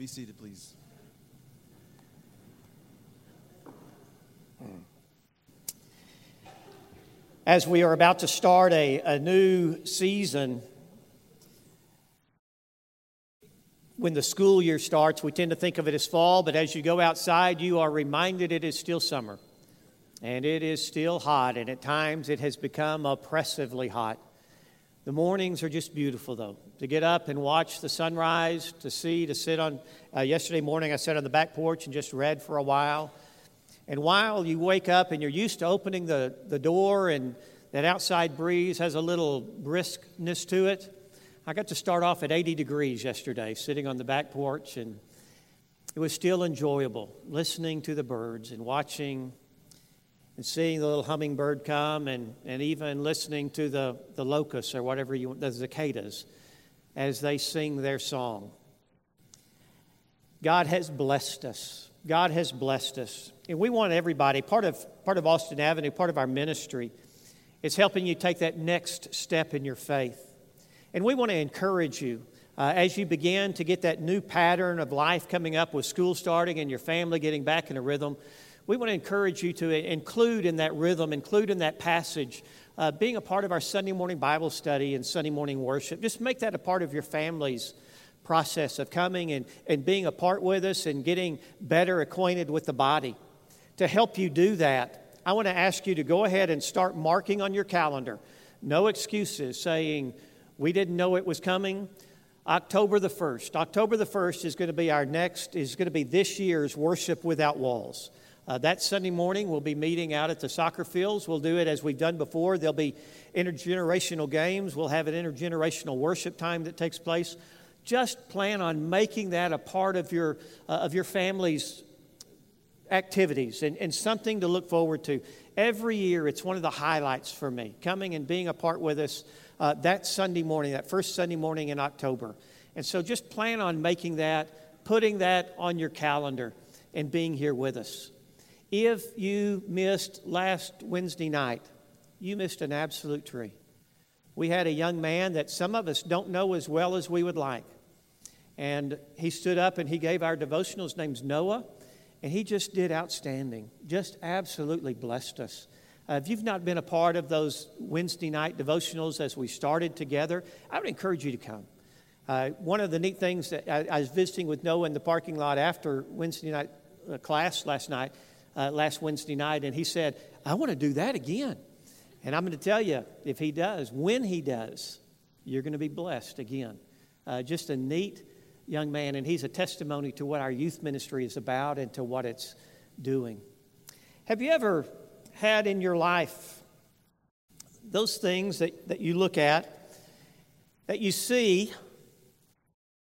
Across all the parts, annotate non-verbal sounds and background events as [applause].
Be seated, please. Hmm. As we are about to start a, a new season, when the school year starts, we tend to think of it as fall, but as you go outside, you are reminded it is still summer. And it is still hot, and at times it has become oppressively hot. The mornings are just beautiful, though. To get up and watch the sunrise, to see, to sit on. Uh, yesterday morning, I sat on the back porch and just read for a while. And while you wake up and you're used to opening the, the door and that outside breeze has a little briskness to it, I got to start off at 80 degrees yesterday, sitting on the back porch, and it was still enjoyable listening to the birds and watching and seeing the little hummingbird come and, and even listening to the, the locusts or whatever you the cicadas as they sing their song. God has blessed us. God has blessed us. And we want everybody, part of, part of Austin Avenue, part of our ministry, is helping you take that next step in your faith. And we want to encourage you uh, as you begin to get that new pattern of life coming up with school starting and your family getting back in a rhythm we want to encourage you to include in that rhythm, include in that passage, uh, being a part of our Sunday morning Bible study and Sunday morning worship. Just make that a part of your family's process of coming and, and being a part with us and getting better acquainted with the body. To help you do that, I want to ask you to go ahead and start marking on your calendar. No excuses saying, we didn't know it was coming. October the 1st. October the 1st is going to be our next, is going to be this year's Worship Without Walls. Uh, that Sunday morning, we'll be meeting out at the soccer fields. We'll do it as we've done before. There'll be intergenerational games. We'll have an intergenerational worship time that takes place. Just plan on making that a part of your, uh, of your family's activities and, and something to look forward to. Every year, it's one of the highlights for me, coming and being a part with us uh, that Sunday morning, that first Sunday morning in October. And so just plan on making that, putting that on your calendar, and being here with us. If you missed last Wednesday night, you missed an absolute tree. We had a young man that some of us don't know as well as we would like. And he stood up and he gave our devotional. His name's Noah. And he just did outstanding, just absolutely blessed us. Uh, if you've not been a part of those Wednesday night devotionals as we started together, I would encourage you to come. Uh, one of the neat things that I, I, was visiting with Noah in the parking lot after Wednesday night uh, class last night, uh, last Wednesday night, and he said, I want to do that again. And I'm going to tell you, if he does, when he does, you're going to be blessed again. Uh, just a neat young man, and he's a testimony to what our youth ministry is about and to what it's doing. Have you ever had in your life those things that, that you look at, that you see,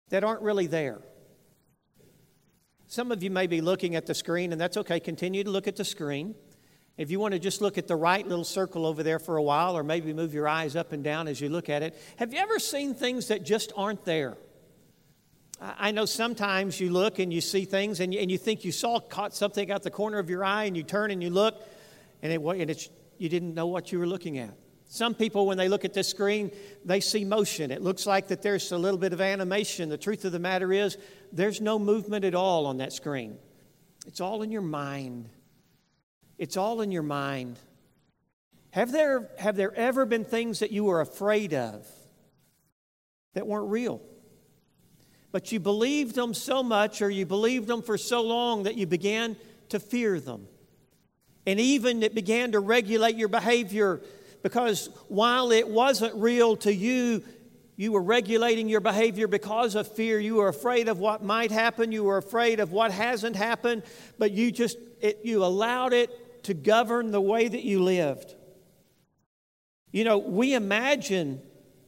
that aren't really there? Some of you may be looking at the screen, and that's okay. Continue to look at the screen. If you want to just look at the right little circle over there for a while, or maybe move your eyes up and down as you look at it, have you ever seen things that just aren't there? I know sometimes you look and you see things and you, and you think you saw caught something out the corner of your eye, and you turn and you look, and, it, and it's, you didn't know what you were looking at. Some people, when they look at this screen, they see motion. It looks like that there's a little bit of animation. The truth of the matter is, there's no movement at all on that screen. It's all in your mind. It's all in your mind. Have there, have there ever been things that you were afraid of that weren't real? But you believed them so much, or you believed them for so long that you began to fear them. And even it began to regulate your behavior because while it wasn't real to you, you were regulating your behavior because of fear. You were afraid of what might happen. You were afraid of what hasn't happened, but you just it, you allowed it to govern the way that you lived. You know, we imagine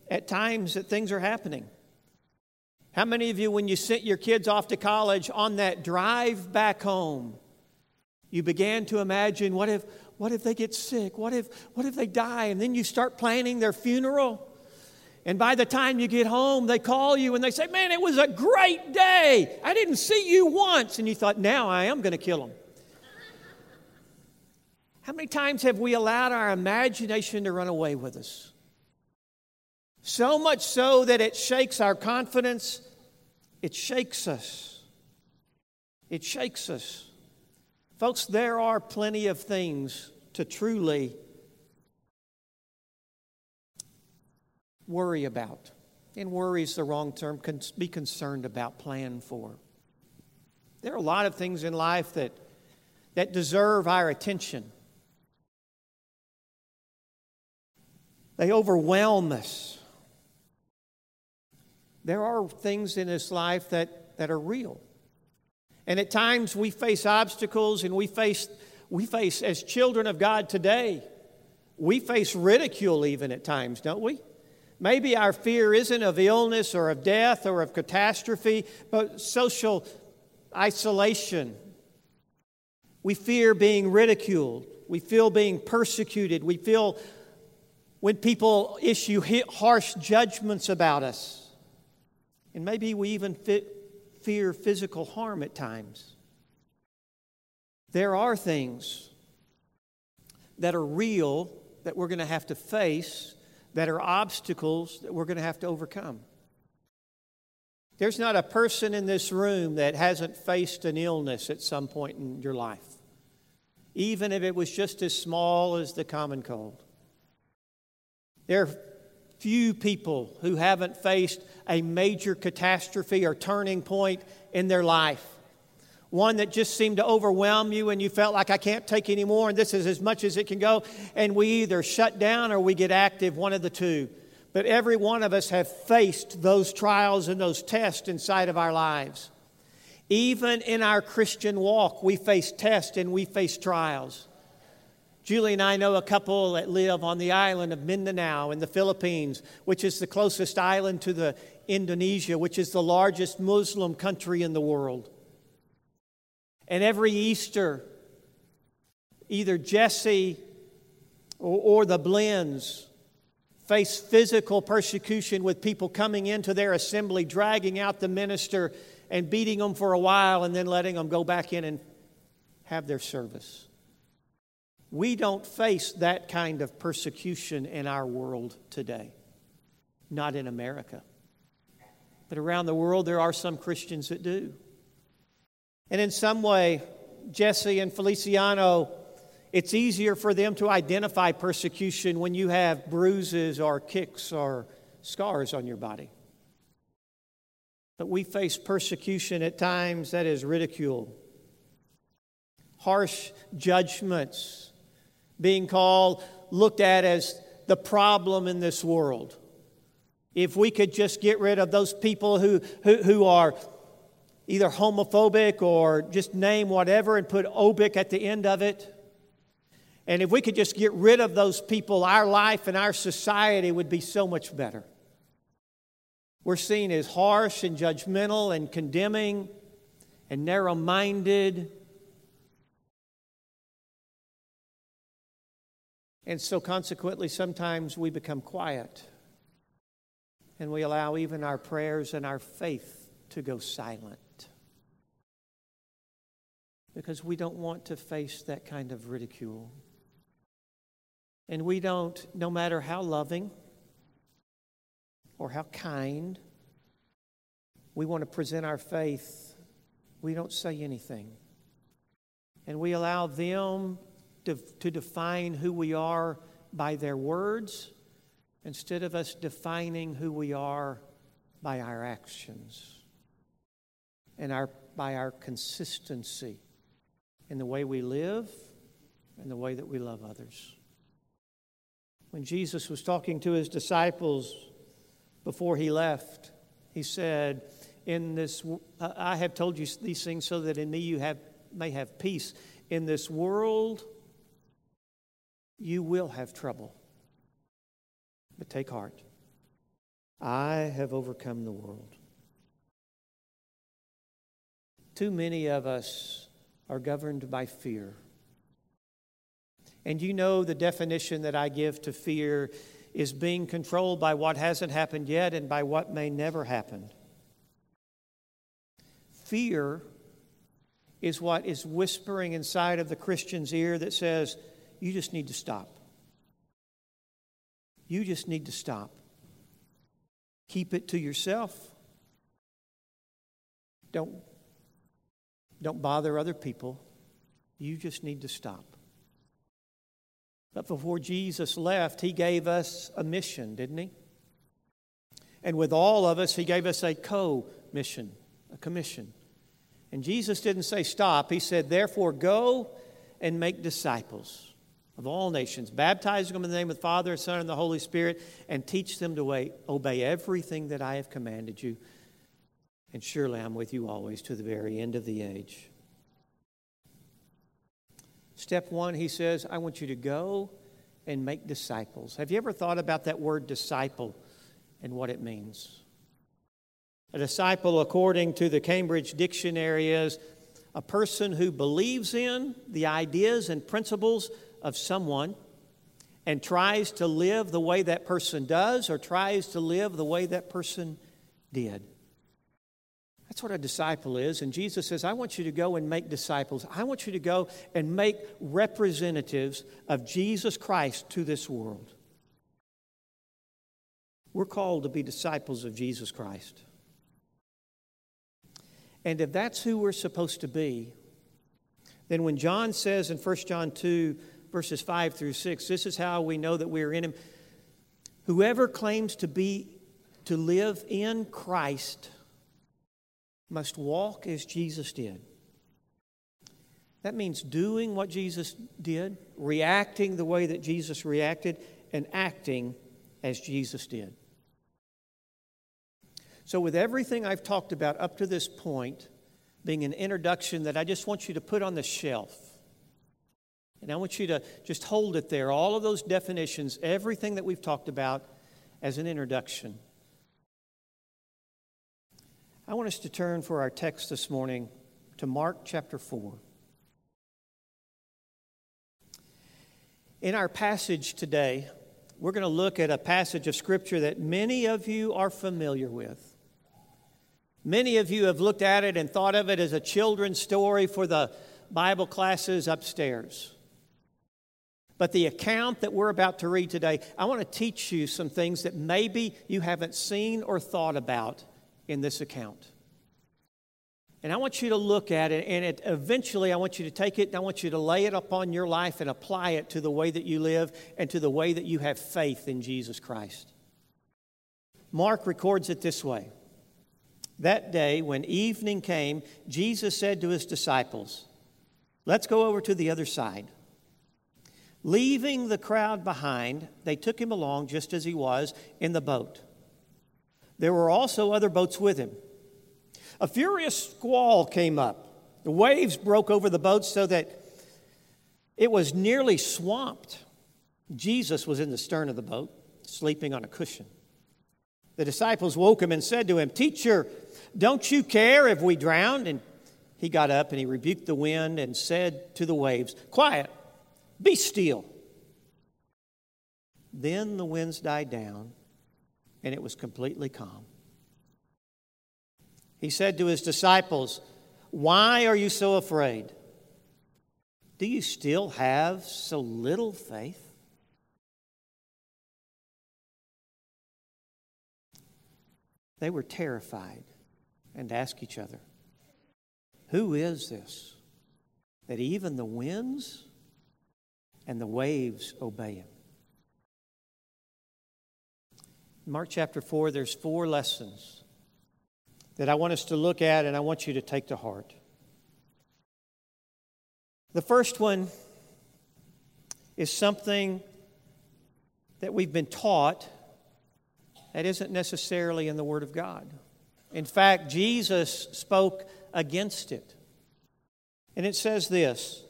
at times that things are happening. How many of you, when you sent your kids off to college on that drive back home, you began to imagine what if, what if they get sick? What if, what if they die? And then you start planning their funeral. And by the time you get home, they call you and they say, Man, it was a great day. I didn't see you once. And you thought, Now I am going to kill them. How many times have we allowed our imagination to run away with us? So much so that it shakes our confidence, it shakes us. It shakes us. Folks, there are plenty of things to truly worry about. And worry is the wrong term, be concerned about, plan for. There are a lot of things in life that, that deserve our attention. They overwhelm us. There are things in this life that, that are real. And at times we face obstacles and we face, we face, as children of God today, we face ridicule even at times, don't we? Maybe our fear isn't of illness or of death or of catastrophe, but social isolation. We fear being ridiculed. We feel being persecuted. We feel when people issue harsh judgments about us. And maybe we even fear physical harm at times. There are things that are real that we're going to have to face, that are obstacles that we're going to have to overcome. There's not a person in this room that hasn't faced an illness at some point in your life, even if it was just as small as the common cold. There are few people who haven't faced a major catastrophe or turning point in their life. One that just seemed to overwhelm you and you felt like I can't take anymore and this is as much as it can go. And we either shut down or we get active, one of the two. But every one of us have faced those trials and those tests inside of our lives. Even in our Christian walk, we face tests and we face trials. Julie and I know a couple that live on the island of Mindanao in the Philippines, which is the closest island to the Indonesia, which is the largest Muslim country in the world. And every Easter, either Jesse or, or the Blends face physical persecution with people coming into their assembly, dragging out the minister and beating them for a while and then letting them go back in and have their service. We don't face that kind of persecution in our world today, not in America. But around the world, there are some Christians that do. And in some way, Jesse and Feliciano it's easier for them to identify persecution when you have bruises or kicks or scars on your body. But we face persecution at times that is ridicule, harsh judgments, being called, looked at as the problem in this world. If we could just get rid of those people who, who, who are either homophobic or just name whatever and put obic at the end of it, and if we could just get rid of those people, our life and our society would be so much better. We're seen as harsh and judgmental and condemning and narrow minded. And so, consequently, sometimes we become quiet and we allow even our prayers and our faith to go silent because we don't want to face that kind of ridicule. And we don't, no matter how loving or how kind, we want to present our faith, we don't say anything. And we allow them to, to define who we are by their words instead of us defining who we are by our actions and our, by our consistency in the way we live and the way that we love others when Jesus was talking to his disciples before he left, he said, in this I have told you these things so that in me you have may have peace. In this world you will have trouble. But take heart. I have overcome the world. Too many of us are governed by fear. And you know the definition that I give to fear is being controlled by what hasn't happened yet and by what may never happen. Fear is what is whispering inside of the Christian's ear that says, You just need to stop. You just need to stop. Keep it to yourself. Don't, Don't bother other people. You just need to stop. But before Jesus left, he gave us a mission, didn't he? And with all of us, he gave us a co mission, a commission. And Jesus didn't say stop. He said, therefore, go and make disciples of all nations, baptizing them in the name of the Father, Son, and the Holy Spirit, and teach them to obey everything that I have commanded you. And surely I'm with you always to the very end of the age. Step one, he says, I want you to go and make disciples. Have you ever thought about that word disciple and what it means? A disciple, according to the Cambridge Dictionary, is a person who believes in the ideas and principles of someone and tries to live the way that person does or tries to live the way that person did. That's what a disciple is. And Jesus says, I want you to go and make disciples. I want you to go and make representatives of Jesus Christ to this world. We're called to be disciples of Jesus Christ. And if that's who we're supposed to be, then when John says in 1 John 2, verses 5 through 6, this is how we know that we are in Him. Whoever claims to be, to live in Christ, must walk as Jesus did. That means doing what Jesus did, reacting the way that Jesus reacted, and acting as Jesus did. So, with everything I've talked about up to this point being an introduction that I just want you to put on the shelf, and I want you to just hold it there, all of those definitions, everything that we've talked about as an introduction. I want us to turn for our text this morning to Mark chapter 4. In our passage today, we're going to look at a passage of Scripture that many of you are familiar with. Many of you have looked at it and thought of it as a children's story for the Bible classes upstairs. But the account that we're about to read today, I want to teach you some things that maybe you haven't seen or thought about in this account. And I want you to look at it, and it, eventually I want you to take it and I want you to lay it upon your life and apply it to the way that you live and to the way that you have faith in Jesus Christ. Mark records it this way That day, when evening came, Jesus said to his disciples, Let's go over to the other side. Leaving the crowd behind, they took him along just as he was in the boat. There were also other boats with him. A furious squall came up. The waves broke over the boat so that it was nearly swamped. Jesus was in the stern of the boat, sleeping on a cushion. The disciples woke him and said to him, Teacher, don't you care if we drown? And he got up and he rebuked the wind and said to the waves, Quiet, be still. Then the winds died down and it was completely calm. He said to his disciples, Why are you so afraid? Do you still have so little faith? They were terrified and asked each other, Who is this that even the winds and the waves obey him? Mark chapter 4, there's four lessons that I want us to look at and I want you to take to heart. The first one is something that we've been taught that isn't necessarily in the Word of God. In fact, Jesus spoke against it. And it says this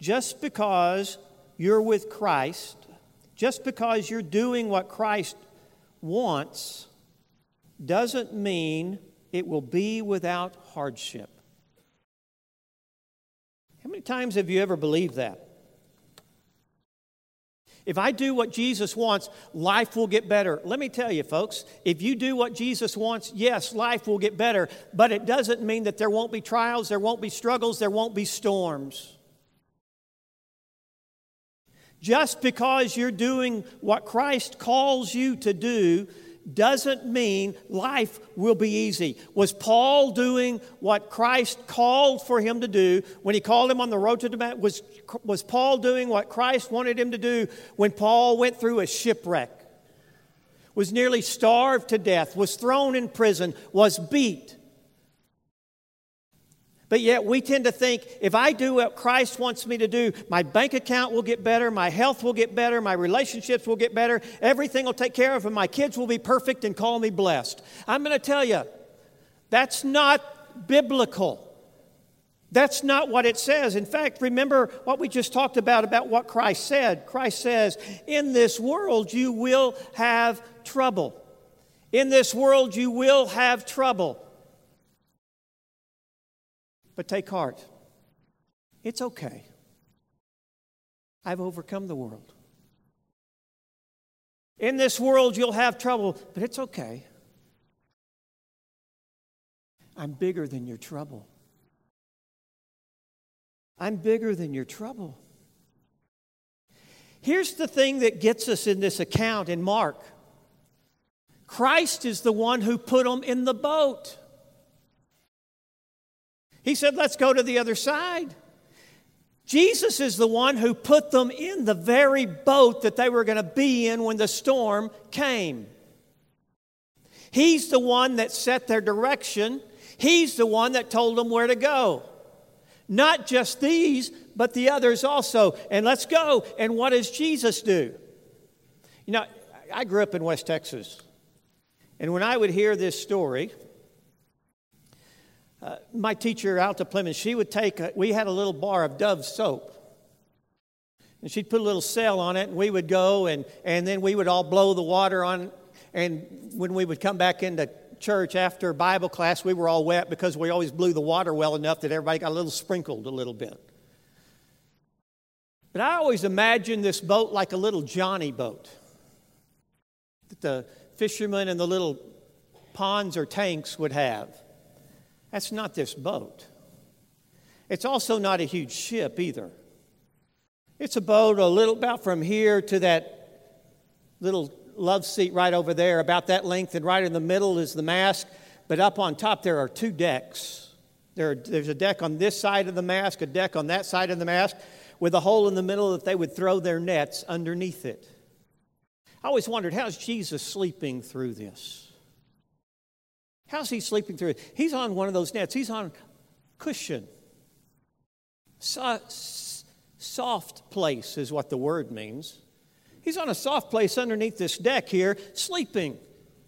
just because you're with Christ, just because you're doing what Christ wants doesn't mean it will be without hardship. How many times have you ever believed that? If I do what Jesus wants, life will get better. Let me tell you, folks, if you do what Jesus wants, yes, life will get better, but it doesn't mean that there won't be trials, there won't be struggles, there won't be storms. Just because you're doing what Christ calls you to do doesn't mean life will be easy. Was Paul doing what Christ called for him to do when he called him on the road to Damascus? Was, was Paul doing what Christ wanted him to do when Paul went through a shipwreck? Was nearly starved to death, was thrown in prison, was beat? But yet we tend to think if I do what Christ wants me to do, my bank account will get better, my health will get better, my relationships will get better, everything will take care of, and my kids will be perfect and call me blessed. I'm going to tell you, that's not biblical. That's not what it says. In fact, remember what we just talked about about what Christ said. Christ says, In this world you will have trouble. In this world you will have trouble. But take heart. It's okay. I've overcome the world. In this world, you'll have trouble, but it's okay. I'm bigger than your trouble. I'm bigger than your trouble. Here's the thing that gets us in this account in Mark Christ is the one who put them in the boat. He said, Let's go to the other side. Jesus is the one who put them in the very boat that they were going to be in when the storm came. He's the one that set their direction. He's the one that told them where to go. Not just these, but the others also. And let's go. And what does Jesus do? You know, I grew up in West Texas. And when I would hear this story, uh, my teacher out to Plymouth, she would take, a, we had a little bar of Dove soap. And she'd put a little sail on it, and we would go, and, and then we would all blow the water on. And when we would come back into church after Bible class, we were all wet because we always blew the water well enough that everybody got a little sprinkled a little bit. But I always imagined this boat like a little Johnny boat that the fishermen in the little ponds or tanks would have. That's not this boat. It's also not a huge ship either. It's a boat a little about from here to that little love seat right over there, about that length, and right in the middle is the mast. But up on top, there are two decks. There there's a deck on this side of the mast, a deck on that side of the mast, with a hole in the middle that they would throw their nets underneath it. I always wondered, how's Jesus sleeping through this? How's he sleeping through it? He's on one of those nets. He's on cushion. So, soft place is what the word means. He's on a soft place underneath this deck here, sleeping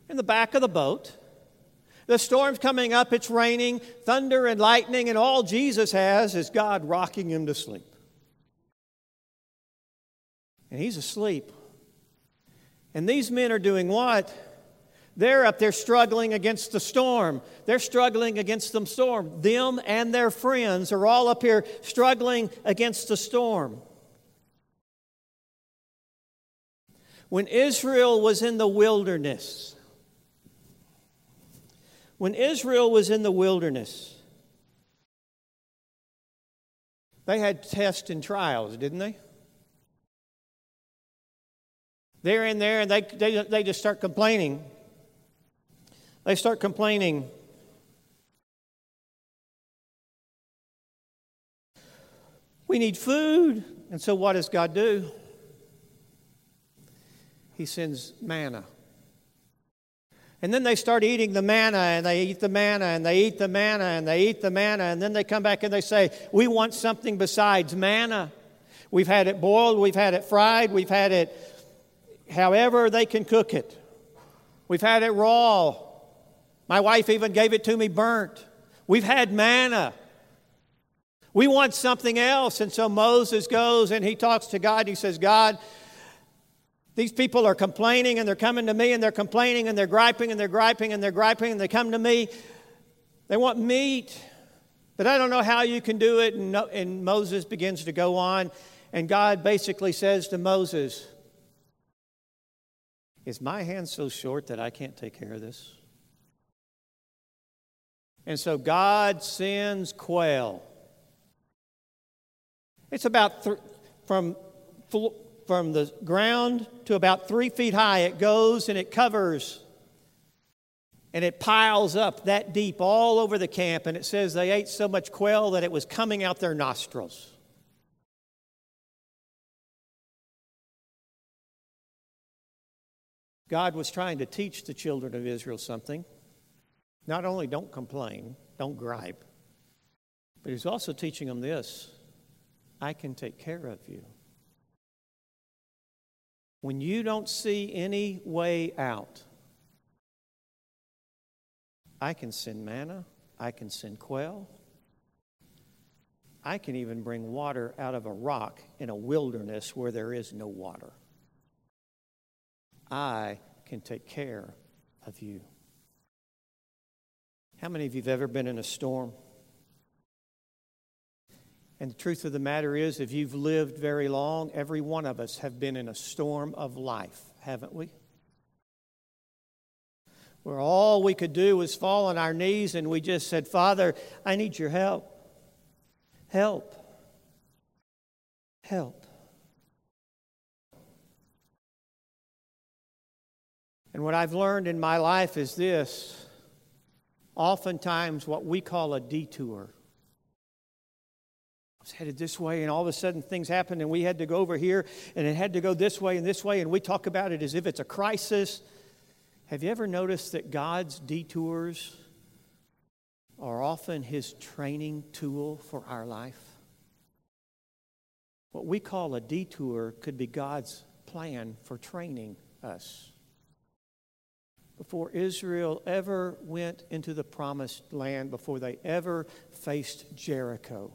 in the back of the boat. The storm's coming up, it's raining, thunder and lightning, and all Jesus has is God rocking him to sleep. And he's asleep. And these men are doing what? They're up there struggling against the storm. They're struggling against the storm. Them and their friends are all up here struggling against the storm. When Israel was in the wilderness, when Israel was in the wilderness, they had tests and trials, didn't they? They're in there and they, they, they just start complaining. They start complaining. We need food. And so, what does God do? He sends manna. And then they start eating the manna and they eat the manna and they eat the manna and they eat the manna. And then they come back and they say, We want something besides manna. We've had it boiled, we've had it fried, we've had it however they can cook it. We've had it raw. My wife even gave it to me burnt. We've had manna. We want something else. And so Moses goes and he talks to God. He says, God, these people are complaining and they're coming to me and they're complaining and they're griping and they're griping and they're griping and they come to me. They want meat, but I don't know how you can do it. And, and Moses begins to go on. And God basically says to Moses, Is my hand so short that I can't take care of this? And so God sends quail. It's about th- from, from the ground to about three feet high. It goes and it covers And it piles up that deep all over the camp, and it says they ate so much quail that it was coming out their nostrils. God was trying to teach the children of Israel something. Not only don't complain, don't gripe, but He's also teaching them this I can take care of you. When you don't see any way out, I can send manna, I can send quail, I can even bring water out of a rock in a wilderness where there is no water. I can take care of you. How many of you have ever been in a storm? And the truth of the matter is, if you've lived very long, every one of us have been in a storm of life, haven't we? Where all we could do was fall on our knees and we just said, Father, I need your help. Help. Help. And what I've learned in my life is this oftentimes, what we call a detour. I was headed this way, and all of a sudden things happened, and we had to go over here, and it had to go this way and this way, and we talk about it as if it's a crisis. Have you ever noticed that God's detours are often His training tool for our life? What we call a detour could be God's plan for training us before Israel ever went into the promised land, before they ever faced Jericho,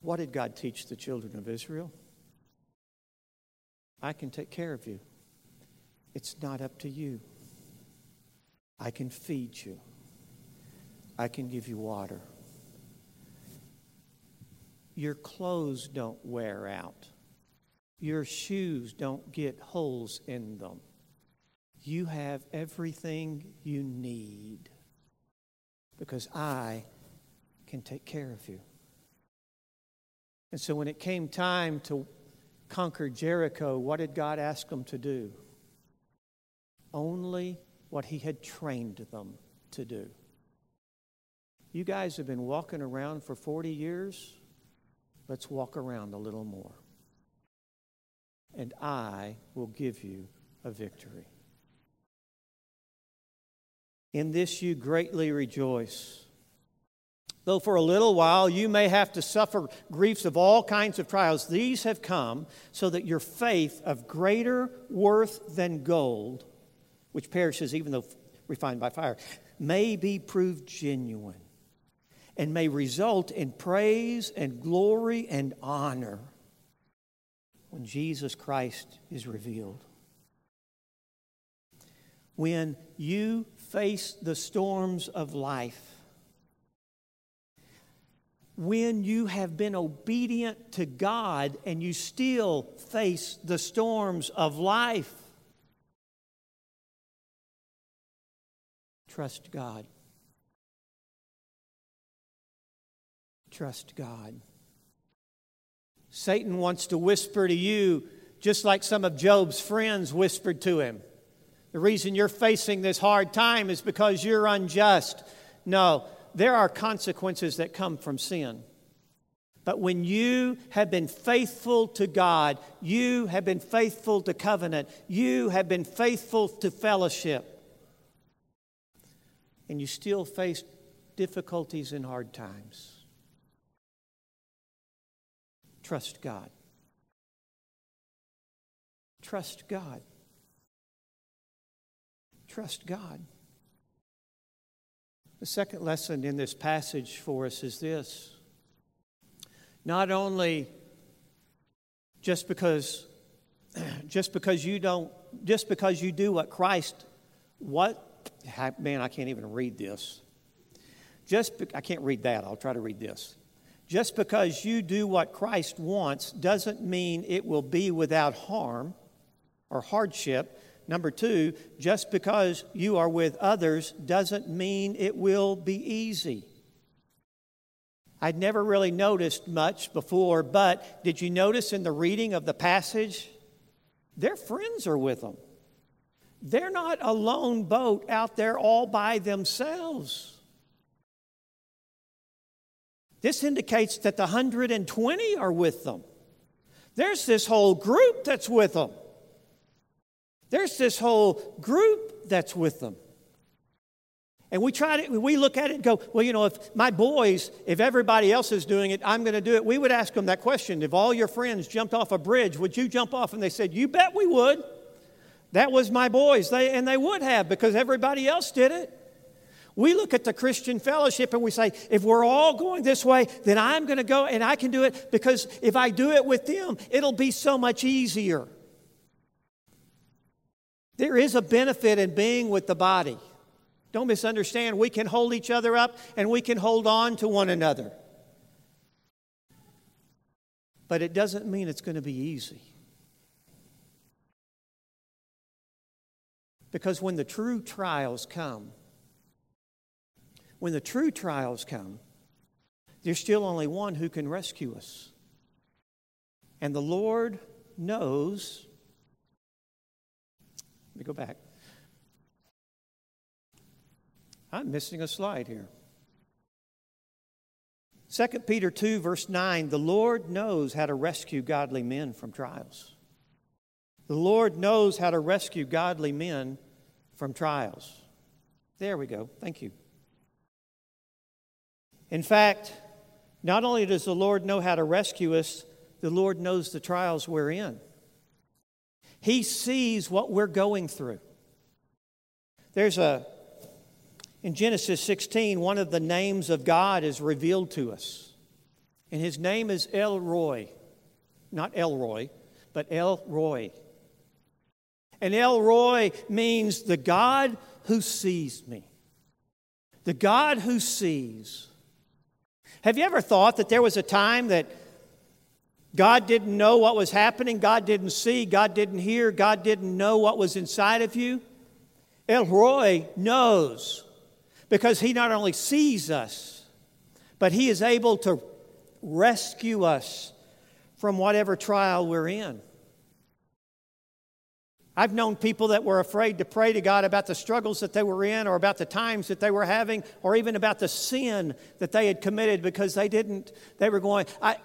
what did God teach the children of Israel? I can take care of you. It's not up to you. I can feed you. I can give you water. Your clothes don't wear out. Your shoes don't get holes in them. You have everything you need because I can take care of you. And so when it came time to conquer Jericho, what did God ask them to do? Only what He had trained them to do. You guys have been walking around for 40 years. Let's walk around a little more. And I will give you a victory. In this you greatly rejoice. Though for a little while you may have to suffer griefs of all kinds of trials, these have come so that your faith of greater worth than gold, which perishes even though refined by fire, may be proved genuine and may result in praise and glory and honor when Jesus Christ is revealed. When you face the storms of life, when you have been obedient to God and you still face the storms of life, trust God. Trust God. Satan wants to whisper to you, just like some of Job's friends whispered to him. The reason you're facing this hard time is because you're unjust. No, there are consequences that come from sin. But when you have been faithful to God, you have been faithful to covenant, you have been faithful to fellowship, and you still face difficulties and hard times, trust God. Trust God. Trust God. The second lesson in this passage for us is this. Not only just because [clears throat] just because you don't just because you do what Christ what man I can't even read this. Just I can't read that. I'll try to read this. Just because you do what Christ wants doesn't mean it will be without harm or hardship Number two, just because you are with others doesn't mean it will be easy. I'd never really noticed much before, but did you notice in the reading of the passage? Their friends are with them. They're not a lone boat out there all by themselves. This indicates that the 120 are with them. There's this whole group that's with them. There's this whole group that's with them. And we try to, we look at it and go, well, you know, if my boys, if everybody else is doing it, I'm going to do it. We would ask them that question. If all your friends jumped off a bridge, would you jump off? And they said, you bet we would. That was my boys. They, and they would have because everybody else did it. We look at the Christian fellowship and we say, if we're all going this way, then I'm going to go and I can do it because if I do it with them, it'll be so much easier. There is a benefit in being with the body. Don't misunderstand. We can hold each other up and we can hold on to one another. But it doesn't mean it's going to be easy. Because when the true trials come, when the true trials come, there's still only one who can rescue us. And the Lord knows. Let me go back. I'm missing a slide here. 2 Peter 2, verse 9 the Lord knows how to rescue godly men from trials. The Lord knows how to rescue godly men from trials. There we go. Thank you. In fact, not only does the Lord know how to rescue us, the Lord knows the trials we're in. He sees what we're going through. There's a in Genesis 16, one of the names of God is revealed to us. And his name is El Roi. Not Elroy, but El Roi. And El Roi means the God who sees me. The God who sees. Have you ever thought that there was a time that God didn't know what was happening? God didn't see, God didn't hear, God didn't know what was inside of you? El Roi knows because he not only sees us, but he is able to rescue us from whatever trial we're in. I've known people that were afraid to pray to God about the struggles that they were in, or about the times that they were having, or even about the sin that they had committed because they didn't, they were going, I,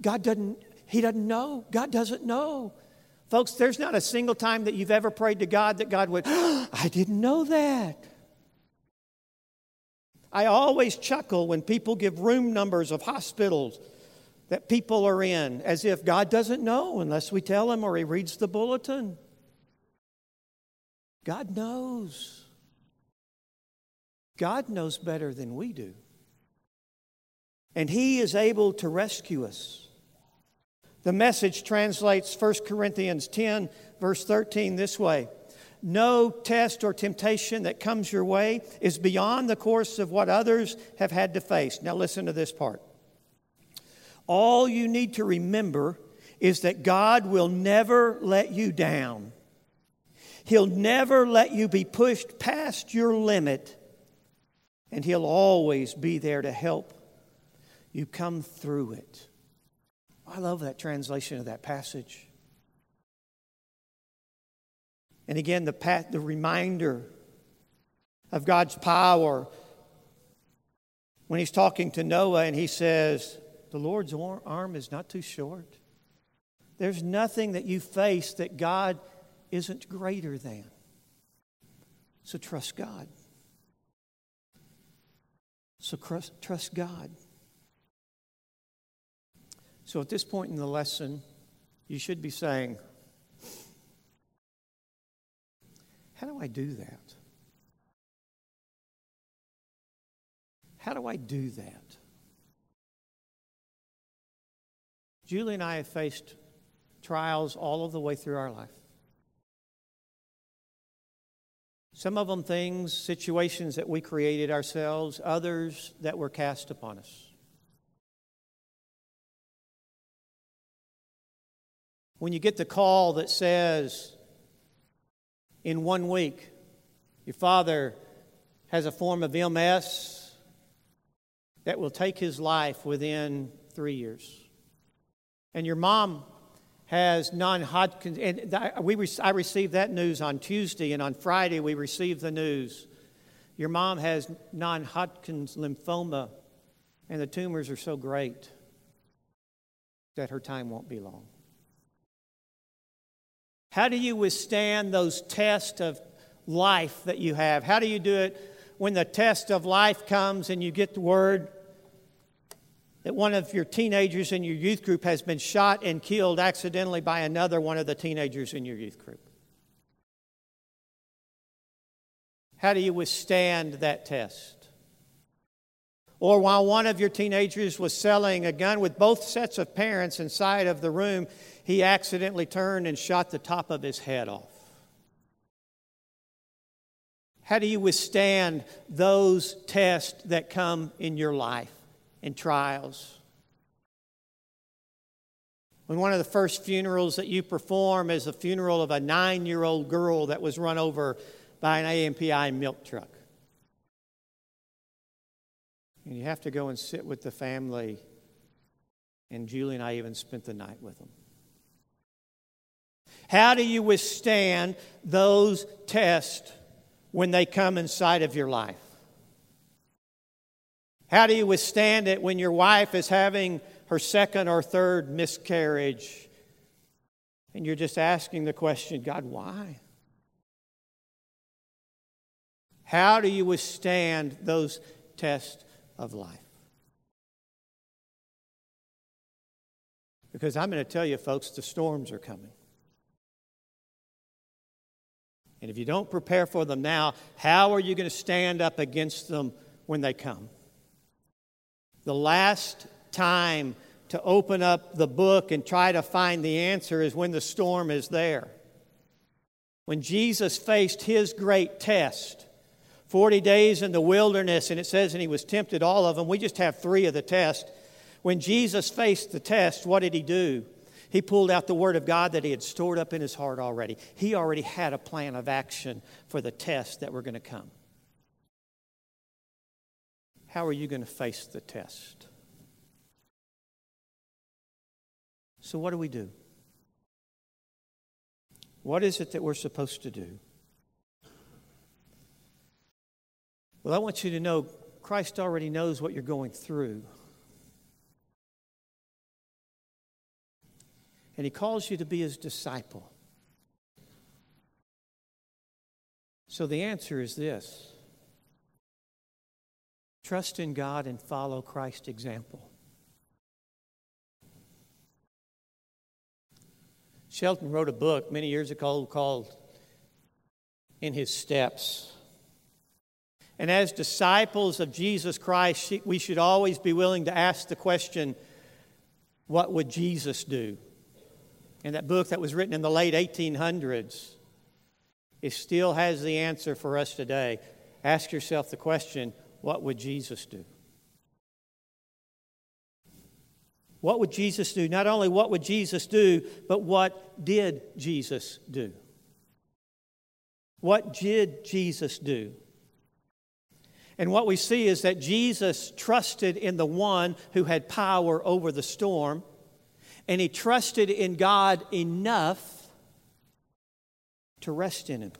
God doesn't, He doesn't know. God doesn't know. Folks, there's not a single time that you've ever prayed to God that God would, [gasps] I didn't know that. I always chuckle when people give room numbers of hospitals that people are in as if God doesn't know unless we tell him or he reads the bulletin. God knows. God knows better than we do. And he is able to rescue us. The message translates 1 Corinthians 10, verse 13, this way no test or temptation that comes your way is beyond the course of what others have had to face. Now, listen to this part. All you need to remember is that God will never let you down. He'll never let you be pushed past your limit, and He'll always be there to help you come through it. I love that translation of that passage. And again, the, path, the reminder of God's power when he's talking to Noah and he says, The Lord's arm is not too short. There's nothing that you face that God isn't greater than. So trust God. So trust God. So at this point in the lesson, you should be saying, How do I do that? How do I do that? Julie and I have faced trials all of the way through our life. Some of them things, situations that we created ourselves, others that were cast upon us. When you get the call that says, in one week. Your father has a form of MS that will take his life within three years. And your mom has non Hodgkin, and we, I received that news on Tuesday, and on Friday we received the news. Your mom has non Hodgkin's lymphoma, and the tumors are so great that her time won't be long. How do you withstand those tests of life that you have? How do you do it when the test of life comes and you get the word that one of your teenagers in your youth group has been shot and killed accidentally by another one of the teenagers in your youth group? How do you withstand that test? Or while one of your teenagers was selling a gun with both sets of parents inside of the room, he accidentally turned and shot the top of his head off. How do you withstand those tests that come in your life and trials? When one of the first funerals that you perform is a funeral of a nine year old girl that was run over by an AMPI milk truck. And you have to go and sit with the family. And Julie and I even spent the night with them. How do you withstand those tests when they come inside of your life? How do you withstand it when your wife is having her second or third miscarriage and you're just asking the question, God, why? How do you withstand those tests of life? Because I'm going to tell you, folks, the storms are coming. And if you don't prepare for them now, how are you going to stand up against them when they come? The last time to open up the book and try to find the answer is when the storm is there. When Jesus faced his great test, 40 days in the wilderness, and it says, and he was tempted all of them. We just have three of the test. When Jesus faced the test, what did he do? He pulled out the Word of God that he had stored up in his heart already. He already had a plan of action for the tests that were going to come. How are you going to face the test? So, what do we do? What is it that we're supposed to do? Well, I want you to know Christ already knows what you're going through. And He calls you to be His disciple. So the answer is this trust in God and follow Christ's example. Sheldon wrote a book many years ago called In His Steps. And as disciples of Jesus Christ, we should always be willing to ask the question what would Jesus do? And that book that was written in the late 1800s, it still has the answer for us today. Ask yourself the question what would Jesus do? What would Jesus do? Not only what would Jesus do, but what did Jesus do? What did Jesus do? And what we see is that Jesus trusted in the one who had power over the storm and he trusted in God enough to rest in him.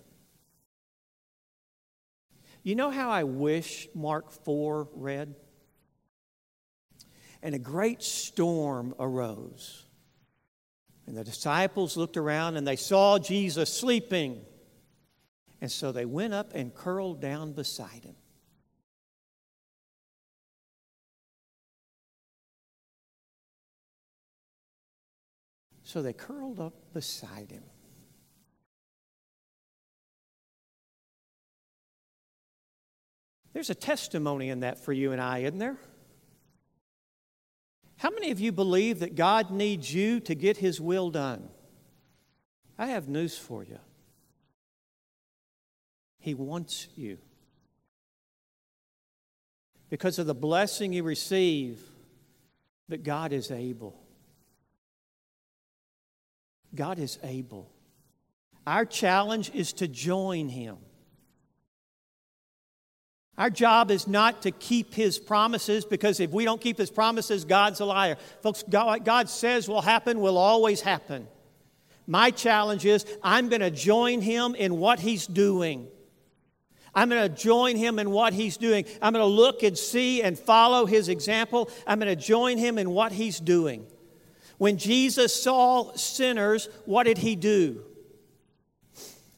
You know how I wish Mark 4 read? And a great storm arose. And the disciples looked around and they saw Jesus sleeping. And so they went up and curled down beside him. So they curled up beside him. There's a testimony in that for you and I, isn't there? How many of you believe that God needs you to get His will done? I have news for you. He wants you. Because of the blessing you receive, that God is able. God is able. Our challenge is to join Him. Our job is not to keep His promises because if we don't keep His promises, God's a liar. Folks, God, God says will happen will always happen. My challenge is I'm going to join him in what he's doing. I'm going to join him in what he's doing. I'm going to look and see and follow his example. I'm going to join him in what he's doing. When Jesus saw sinners, what did he do?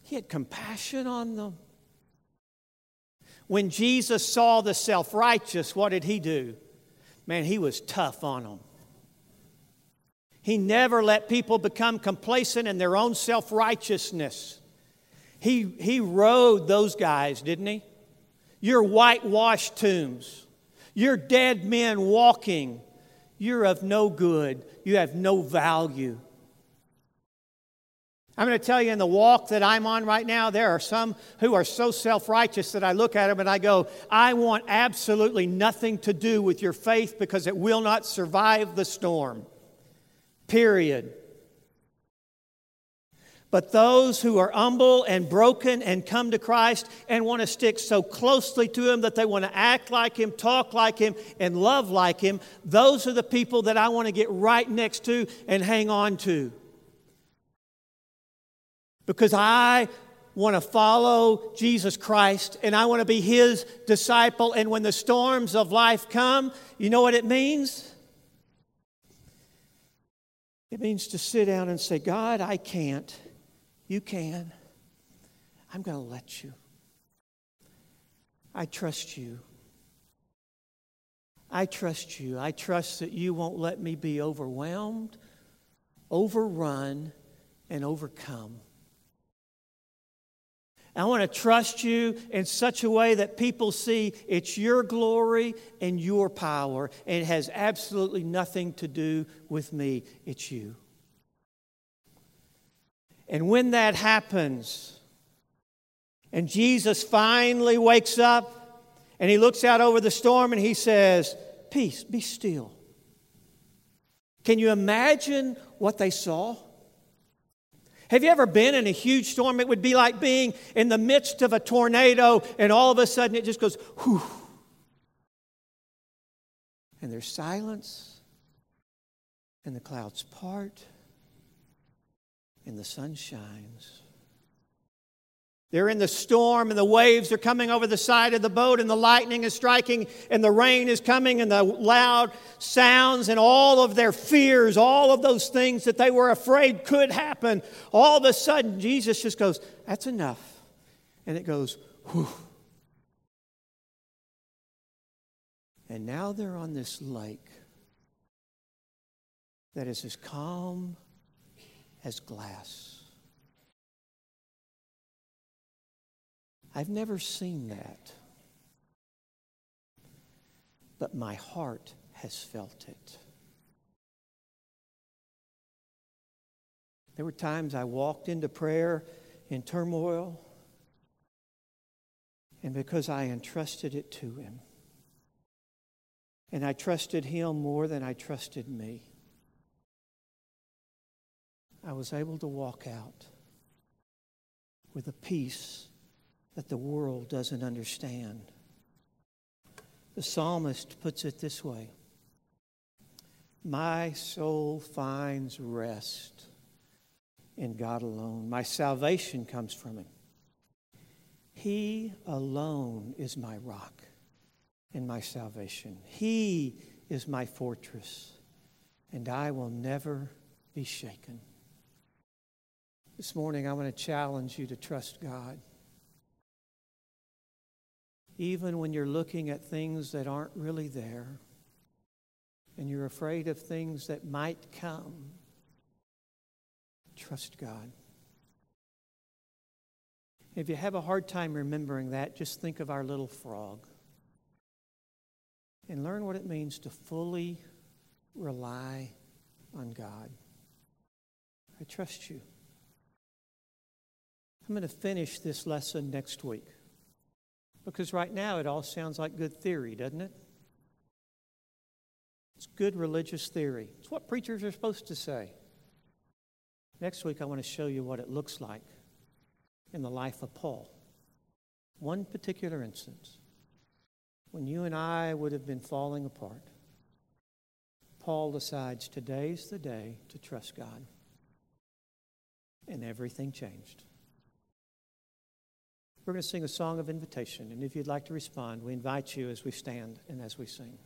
He had compassion on them. When Jesus saw the self righteous, what did he do? Man, he was tough on them. He never let people become complacent in their own self righteousness. He, he rode those guys, didn't he? You're whitewashed tombs. You're dead men walking. You're of no good. You have no value. I'm going to tell you in the walk that I'm on right now, there are some who are so self righteous that I look at them and I go, I want absolutely nothing to do with your faith because it will not survive the storm. Period. But those who are humble and broken and come to Christ and want to stick so closely to Him that they want to act like Him, talk like Him, and love like Him, those are the people that I want to get right next to and hang on to because I want to follow Jesus Christ and I want to be his disciple. And when the storms of life come, you know what it means? It means to sit down and say, God, I can't. You can. I'm going to let you. I trust you. I trust you. I trust that you won't let me be overwhelmed, overrun, and overcome. I want to trust you in such a way that people see it's your glory and your power, and it has absolutely nothing to do with me. It's you. And when that happens, and Jesus finally wakes up and he looks out over the storm and he says, Peace, be still. Can you imagine what they saw? Have you ever been in a huge storm? It would be like being in the midst of a tornado, and all of a sudden it just goes, whew. And there's silence, and the clouds part, and the sun shines. They're in the storm, and the waves are coming over the side of the boat, and the lightning is striking, and the rain is coming, and the loud sounds, and all of their fears, all of those things that they were afraid could happen. All of a sudden, Jesus just goes, That's enough. And it goes, Whew. And now they're on this lake that is as calm as glass. I've never seen that. But my heart has felt it. There were times I walked into prayer in turmoil, and because I entrusted it to Him, and I trusted Him more than I trusted me, I was able to walk out with a peace that the world doesn't understand. The psalmist puts it this way My soul finds rest in God alone. My salvation comes from Him. He alone is my rock and my salvation. He is my fortress, and I will never be shaken. This morning, I want to challenge you to trust God even when you're looking at things that aren't really there and you're afraid of things that might come, trust God. If you have a hard time remembering that, just think of our little frog and learn what it means to fully rely on God. I trust you. I'm going to finish this lesson next week. Because right now it all sounds like good theory, doesn't it? It's good religious theory. It's what preachers are supposed to say. Next week, I want to show you what it looks like in the life of Paul. One particular instance when you and I would have been falling apart. Paul decides today's the day to trust God. and everything changed. We're going to sing a song of invitation, and if you'd like to respond, we invite you as we stand and as we sing.